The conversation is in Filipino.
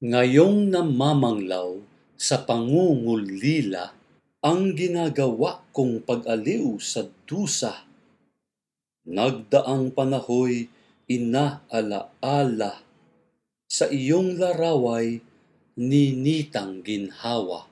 Ngayong namamanglaw sa pangungulila ang ginagawa kong pag-aliw sa dusa. Nagdaang panahoy inaalaala sa iyong laraway ninitang ginhawa.